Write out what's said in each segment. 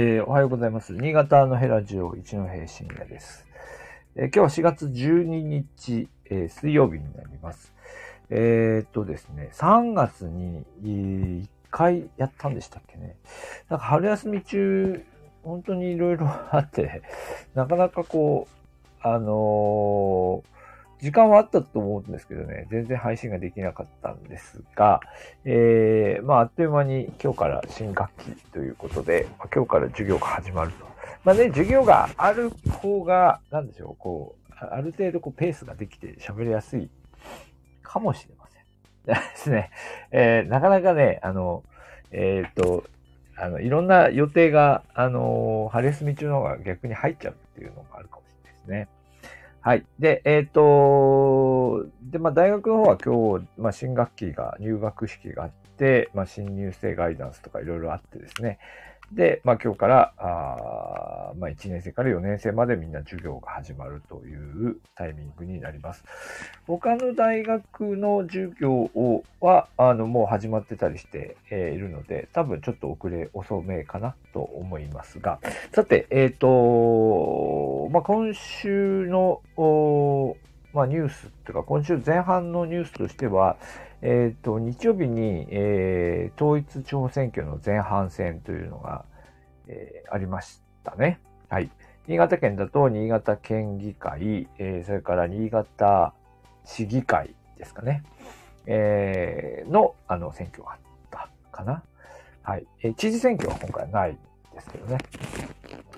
えー、おはようございます。新潟のヘラジオ一戸深夜です。えー、今日は4月12日、えー、水曜日になります。え、っとですね、3月に1回やったんでしたっけね。なんか春休み中、本当にいろいろあって、なかなかこう、あのー時間はあったと思うんですけどね、全然配信ができなかったんですが、えー、まあ、あっという間に今日から新学期ということで、まあ、今日から授業が始まると。まあね、授業がある方が、なんでしょう、こう、ある程度こうペースができて喋りやすいかもしれません。ですね、えー、なかなかね、あの、えっ、と、あの、いろんな予定が、あの、春休み中の方が逆に入っちゃうっていうのがあるかもしれないですね。はい。で、えっ、ー、と、で、まあ、大学の方は今日、まあ、新学期が、入学式があって、まあ、新入生ガイダンスとかいろいろあってですね。で、まあ、今日から、あまあ、1年生から4年生までみんな授業が始まるというタイミングになります。他の大学の授業をは、あの、もう始まってたりして、いるので、多分ちょっと遅れ遅めかなと思いますが、さて、えっ、ー、と、まあ、今週の、まあ、ニュースっていうか、今週前半のニュースとしては、えっ、ー、と、日曜日に、えー、統一地方選挙の前半戦というのが、えー、ありましたね。はい。新潟県だと、新潟県議会、えー、それから新潟市議会ですかね。えー、の、あの、選挙があったかな。はい。えー、知事選挙は今回ないですけどね。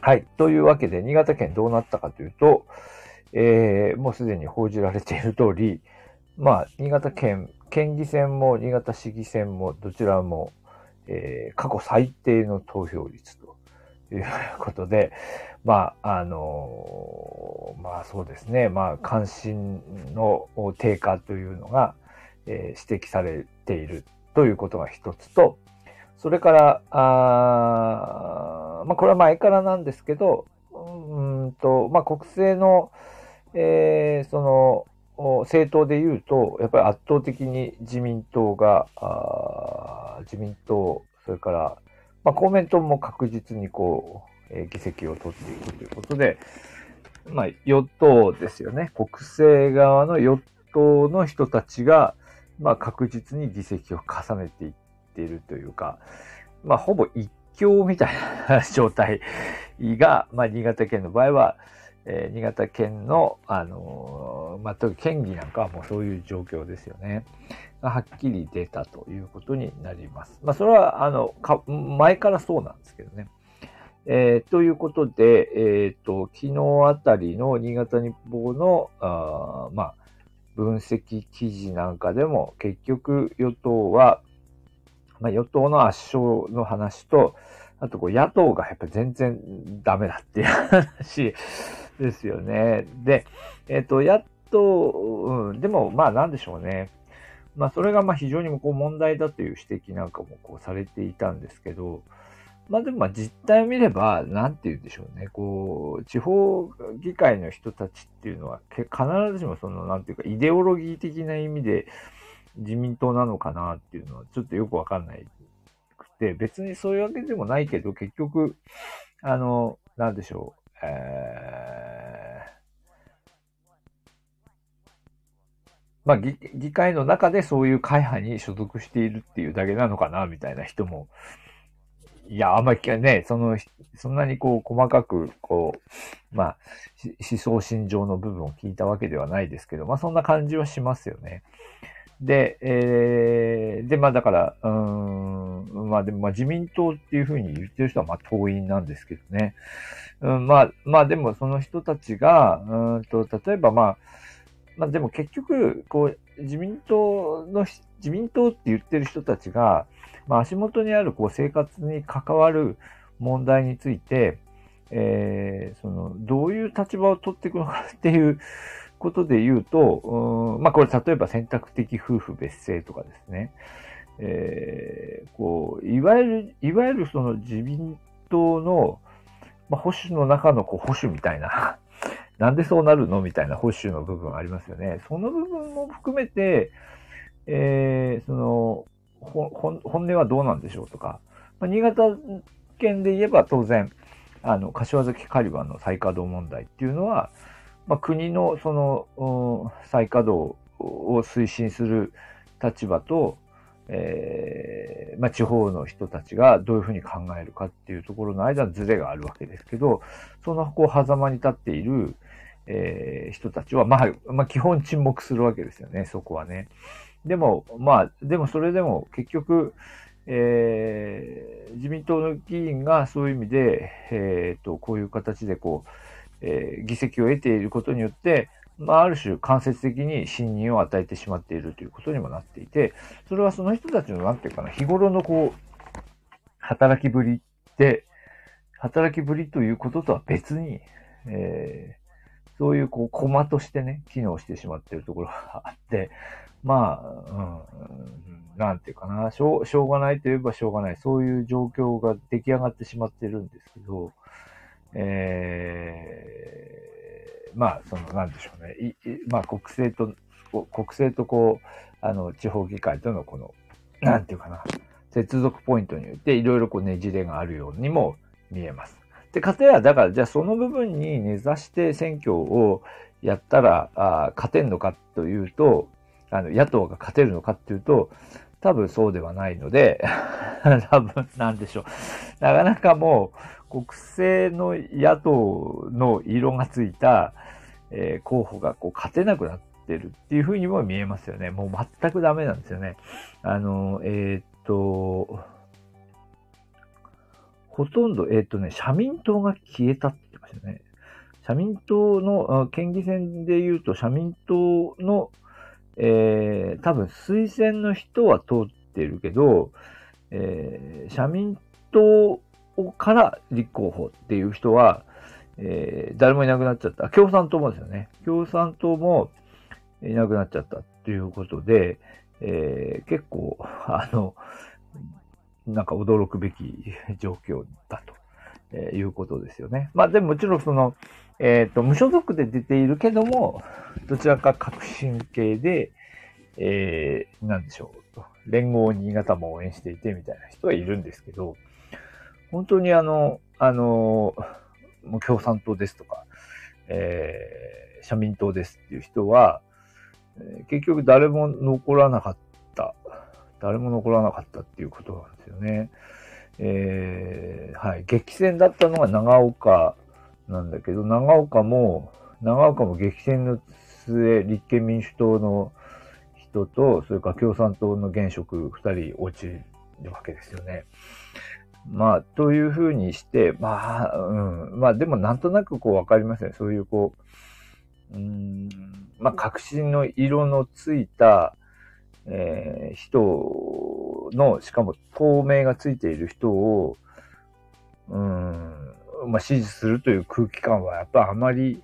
はい。というわけで、新潟県どうなったかというと、えー、もうすでに報じられている通り、まあ、新潟県県議選も新潟市議選もどちらも、えー、過去最低の投票率ということで、まあ、あのー、まあそうですね、まあ関心の低下というのが、えー、指摘されているということが一つと、それから、あまあこれは前からなんですけど、うんと、まあ国政の、えー、その、政党で言うと、やっぱり圧倒的に自民党が、自民党、それから、まあ、公明党も確実にこう、えー、議席を取っていくということで、まあ、与党ですよね。国政側の与党の人たちが、まあ、確実に議席を重ねていっているというか、まあ、ほぼ一強みたいな 状態が、まあ、新潟県の場合は、えー、新潟県の、あのー、まあ、特に県議なんかはもうそういう状況ですよね。はっきり出たということになります。まあ、それは、あの、か、前からそうなんですけどね。えー、ということで、えっ、ー、と、昨日あたりの新潟日報の、あまあ、分析記事なんかでも、結局与党は、まあ、与党の圧勝の話と、あとこう野党がやっぱ全然ダメだっていう話ですよね。で、えっ、ー、と、野党、うん、でもまあなんでしょうね。まあそれがまあ非常にこう問題だという指摘なんかもこうされていたんですけど、まあでもまあ実態を見れば、なんて言うんでしょうね。こう、地方議会の人たちっていうのは、必ずしもその、なんていうか、イデオロギー的な意味で自民党なのかなっていうのはちょっとよくわかんないくて、別にそういうわけでもないけど、結局、あの、なんでしょうまあ議、議会の中でそういう会派に所属しているっていうだけなのかな、みたいな人も、いや、あんまりね、その、そんなにこう、細かく、こう、まあ、思想心情の部分を聞いたわけではないですけど、まあ、そんな感じはしますよね。で、えー、で、まあだから、うん、まあでも、まあ自民党っていうふうに言ってる人は、まあ党員なんですけどね。うん、まあ、まあでもその人たちが、うんと、例えばまあ、まあでも結局、こう、自民党の、自民党って言ってる人たちが、まあ足元にあるこう生活に関わる問題について、えー、その、どういう立場を取っていくのかっていう、ことで言うと、うんまあこれ例えば選択的夫婦別姓とかですね。えー、こう、いわゆる、いわゆるその自民党の、まあ、保守の中のこう保守みたいな、なんでそうなるの？みたいな保守の部分ありますよね。その部分も含めて、えー、その、本音はどうなんでしょうとか、まあ、新潟件で言えば当然、あの、柏崎カリバの再稼働問題っていうのは、まあ、国のその、再稼働を推進する立場と、えー、まあ、地方の人たちがどういうふうに考えるかっていうところの間のズレがあるわけですけど、そのこう狭間に立っている、えー、人たちは、まあ、まあ、基本沈黙するわけですよね、そこはね。でも、まあ、でもそれでも結局、えー、自民党の議員がそういう意味で、えーと、こういう形でこう、えー、議席を得ていることによって、まあ、ある種間接的に信任を与えてしまっているということにもなっていて、それはその人たちの、なんていうかな、日頃のこう、働きぶりって、働きぶりということとは別に、え、そういうこう、コマとしてね、機能してしまってるところがあって、まあ、うん、なんていうかな、しょう、しょうがないといえばしょうがない。そういう状況が出来上がってしまってるんですけど、えー、まあ、その、なんでしょうね。いいまあ、国政と、国政とこう、あの、地方議会とのこの、なんていうかな、接続ポイントによっていろいろこうねじれがあるようにも見えます。で、かたや、だから、じゃあその部分に根ざして選挙をやったら、あ勝てんのかというと、あの、野党が勝てるのかっていうと、多分そうではないので、多分なんでしょう。なかなかもう国政の野党の色がついた、えー、候補がこう勝てなくなってるっていうふうにも見えますよね。もう全くダメなんですよね。あの、えー、っと、ほとんど、えー、っとね、社民党が消えたって言ってましたね。社民党の、県議選で言うと、社民党の、えー、多分推薦の人は通ってるけど、えー、社民党から立候補っていう人は、えー、誰もいなくなっちゃった。共産党もですよね。共産党もいなくなっちゃったっていうことで、えー、結構、あの、なんか驚くべき 状況だと、えー、いうことですよね。まあでももちろんその、えっ、ー、と、無所属で出ているけども、どちらか革新系で、えー、なんでしょう。連合新潟も応援していてみたいな人はいるんですけど、本当にあの、あの、もう共産党ですとか、えー、社民党ですっていう人は、結局誰も残らなかった。誰も残らなかったっていうことなんですよね。えー、はい。激戦だったのが長岡なんだけど、長岡も、長岡も激戦の末、立憲民主党の人と、それから共産党の現職二人落ちるわけですよね。まあ、というふうにして、まあ、うん。まあ、でもなんとなくこうわかりますね。そういうこう、うん、まあ、確信の色のついた、えー、人の、しかも透明がついている人を、うん、まあ、支持するという空気感はやっぱあまり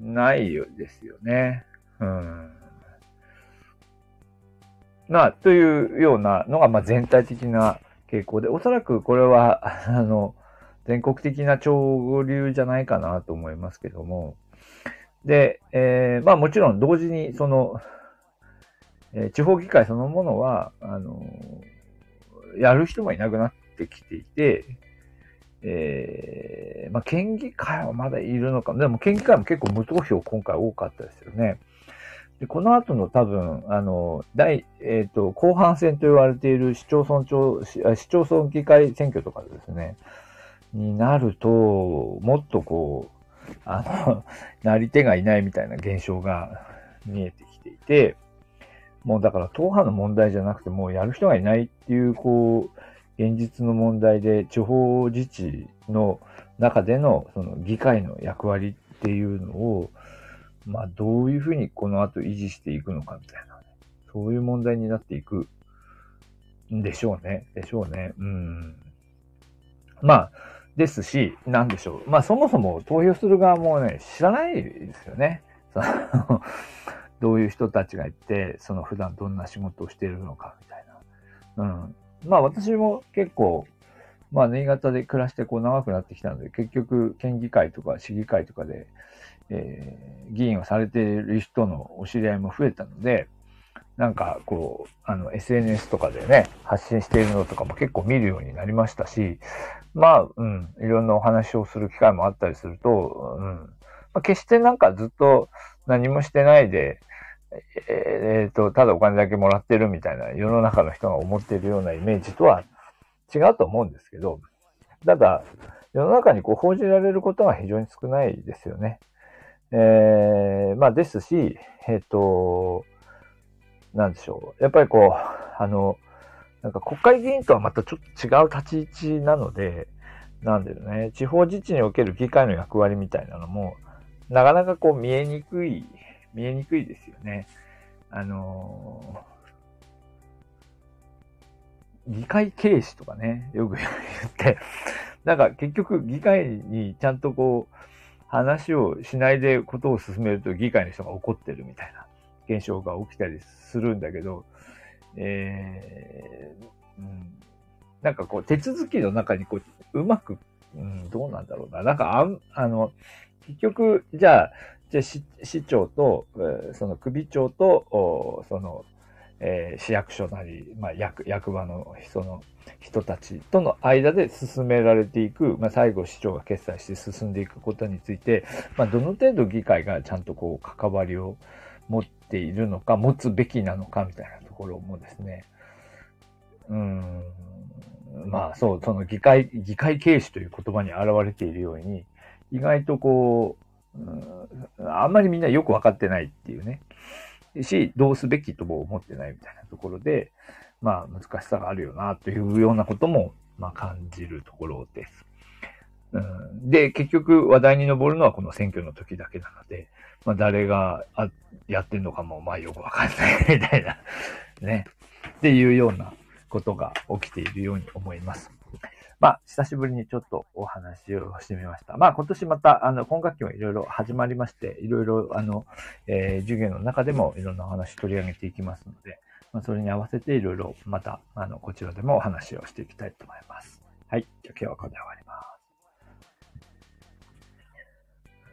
ないよですよね。うん。まあ、というようなのが、まあ、全体的な傾向で、おそらくこれは、あの、全国的な潮流じゃないかなと思いますけども、で、えー、まあもちろん同時に、その、え、地方議会そのものは、あの、やる人もいなくなってきていて、えー、まあ、県議会はまだいるのかも。でも県議会も結構無投票今回多かったですよね。で、この後の多分、あの、第、えっ、ー、と、後半戦と言われている市町村長、市町村議会選挙とかですね、になると、もっとこう、あの、なり手がいないみたいな現象が見えてきていて、もうだから党派の問題じゃなくて、もうやる人がいないっていう、こう、現実の問題で地方自治の中でのその議会の役割っていうのを、まあどういうふうにこの後維持していくのかみたいな、ねそういう問題になっていくんでしょうね。でしょうね。うん。まあ、ですし、なんでしょう。まあそもそも投票する側もね、知らないですよね。どういう人たちがいて、その普段どんな仕事をしているのかみたいな。うん。まあ私も結構、まあ新潟で暮らしてこう長くなってきたので、結局県議会とか市議会とかで、えー、議員をされている人のお知り合いも増えたので、なんかこう、あの、SNS とかでね、発信しているのとかも結構見るようになりましたし、まあ、うん、いろんなお話をする機会もあったりすると、うん、まあ、決してなんかずっと何もしてないで、えっ、と、ただお金だけもらってるみたいな世の中の人が思っているようなイメージとは違うと思うんですけど、ただ、世の中にこう報じられることが非常に少ないですよね。えー、まあですし、えっ、と、なんでしょう。やっぱりこう、あの、なんか国会議員とはまたちょっと違う立ち位置なので、なんだよね、地方自治における議会の役割みたいなのも、なかなかこう見えにくい、見えにくいですよね。あの議会軽視とかね、よく言って、なんか結局議会にちゃんとこう、話をしないでことを進めると議会の人が怒ってるみたいな現象が起きたりするんだけど、えー、うん、なんかこう手続きの中にこう、うまく、うん、どうなんだろうな。なんかあ、あの、結局、じゃあ、じゃ市市長と、その首長と、その、えー、市役所なり、まあ、役、役場のその人たちとの間で進められていく、まあ、最後市長が決裁して進んでいくことについて、まあ、どの程度議会がちゃんとこう関わりを持っているのか、持つべきなのかみたいなところもですね、うん、まあそう、その議会、議会軽視という言葉に表れているように、意外とこう、うん、あんまりみんなよくわかってないっていうね。し、どうすべきとも思ってないみたいなところで、まあ難しさがあるよなというようなことも、まあ感じるところです。うん、で、結局話題に上るのはこの選挙の時だけなので、まあ誰があやってんのかもまあよくわかんないみたいな、ね。っていうようなことが起きているように思います。まあ、久しぶりにちょっとお話をしてみました。まあ、今年また、あの、今学期もいろいろ始まりまして、いろいろ、あの、えー、授業の中でもいろんなお話取り上げていきますので、まあ、それに合わせていろいろまた、あの、こちらでもお話をしていきたいと思います。はい。じゃ今日はこれで終わり。